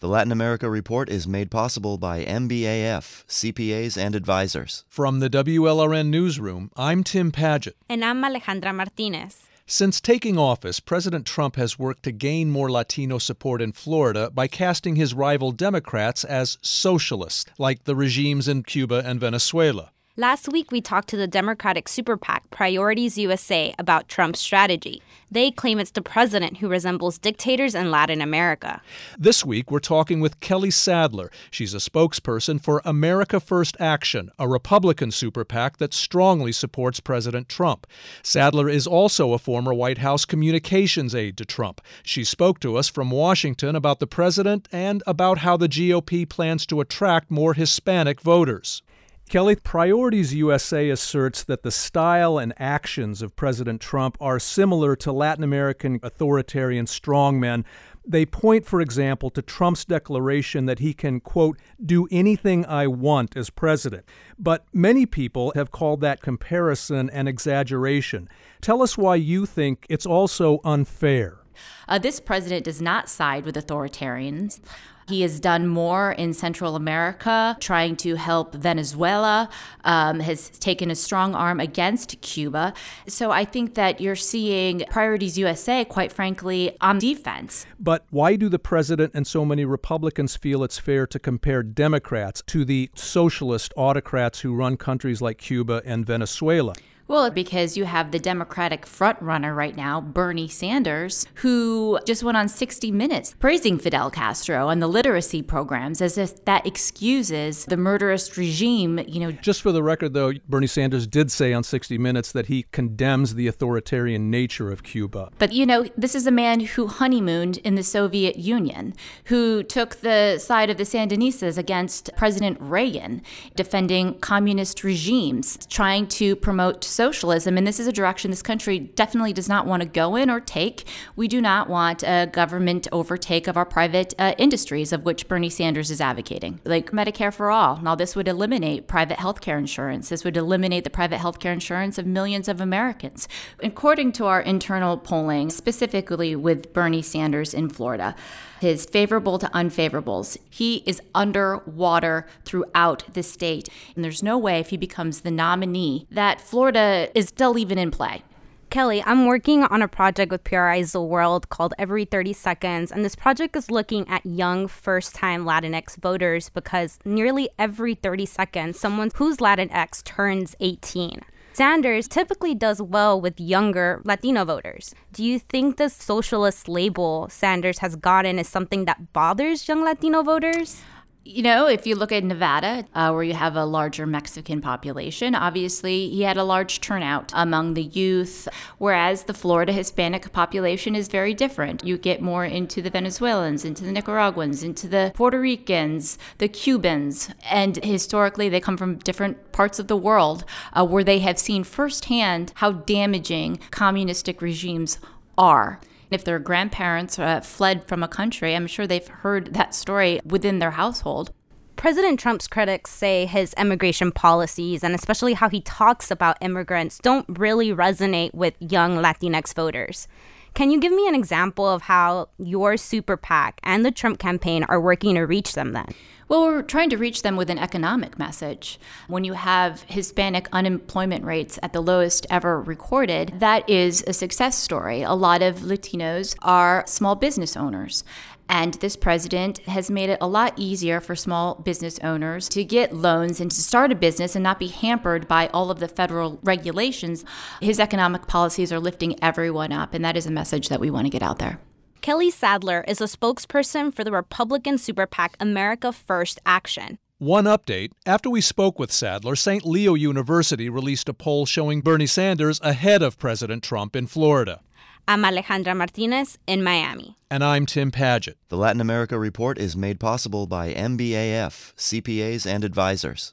The Latin America Report is made possible by MBAF, CPAs and advisors. From the WLRN Newsroom, I'm Tim Padgett. And I'm Alejandra Martinez. Since taking office, President Trump has worked to gain more Latino support in Florida by casting his rival Democrats as socialists, like the regimes in Cuba and Venezuela. Last week, we talked to the Democratic super PAC Priorities USA about Trump's strategy. They claim it's the president who resembles dictators in Latin America. This week, we're talking with Kelly Sadler. She's a spokesperson for America First Action, a Republican super PAC that strongly supports President Trump. Sadler is also a former White House communications aide to Trump. She spoke to us from Washington about the president and about how the GOP plans to attract more Hispanic voters. Kelly, Priorities USA asserts that the style and actions of President Trump are similar to Latin American authoritarian strongmen. They point, for example, to Trump's declaration that he can, quote, do anything I want as president. But many people have called that comparison an exaggeration. Tell us why you think it's also unfair. Uh, this president does not side with authoritarians. He has done more in Central America, trying to help Venezuela, um, has taken a strong arm against Cuba. So I think that you're seeing Priorities USA, quite frankly, on defense. But why do the president and so many Republicans feel it's fair to compare Democrats to the socialist autocrats who run countries like Cuba and Venezuela? Well, because you have the Democratic frontrunner right now, Bernie Sanders, who just went on 60 Minutes praising Fidel Castro and the literacy programs as if that excuses the murderous regime, you know. Just for the record, though, Bernie Sanders did say on 60 Minutes that he condemns the authoritarian nature of Cuba. But, you know, this is a man who honeymooned in the Soviet Union, who took the side of the Sandinistas against President Reagan, defending communist regimes, trying to promote socialism. And this is a direction this country definitely does not want to go in or take. We do not want a government overtake of our private uh, industries, of which Bernie Sanders is advocating, like Medicare for all. Now, this would eliminate private health care insurance. This would eliminate the private health care insurance of millions of Americans. According to our internal polling, specifically with Bernie Sanders in Florida, his favorable to unfavorables. He is underwater throughout the state. And there's no way, if he becomes the nominee, that Florida Uh, is still even in play. Kelly, I'm working on a project with PRI's The World called Every 30 Seconds, and this project is looking at young first time Latinx voters because nearly every 30 seconds, someone who's Latinx turns 18. Sanders typically does well with younger Latino voters. Do you think the socialist label Sanders has gotten is something that bothers young Latino voters? You know, if you look at Nevada, uh, where you have a larger Mexican population, obviously he had a large turnout among the youth, whereas the Florida Hispanic population is very different. You get more into the Venezuelans, into the Nicaraguans, into the Puerto Ricans, the Cubans, and historically they come from different parts of the world uh, where they have seen firsthand how damaging communistic regimes are. If their grandparents uh, fled from a country, I'm sure they've heard that story within their household. President Trump's critics say his immigration policies and especially how he talks about immigrants don't really resonate with young Latinx voters. Can you give me an example of how your super PAC and the Trump campaign are working to reach them then? Well, we're trying to reach them with an economic message. When you have Hispanic unemployment rates at the lowest ever recorded, that is a success story. A lot of Latinos are small business owners. And this president has made it a lot easier for small business owners to get loans and to start a business and not be hampered by all of the federal regulations. His economic policies are lifting everyone up, and that is a message that we want to get out there. Kelly Sadler is a spokesperson for the Republican super PAC America First Action. One update after we spoke with Sadler, St. Leo University released a poll showing Bernie Sanders ahead of President Trump in Florida. I'm Alejandra Martinez in Miami. And I'm Tim Padgett. The Latin America Report is made possible by MBAF, CPAs and advisors.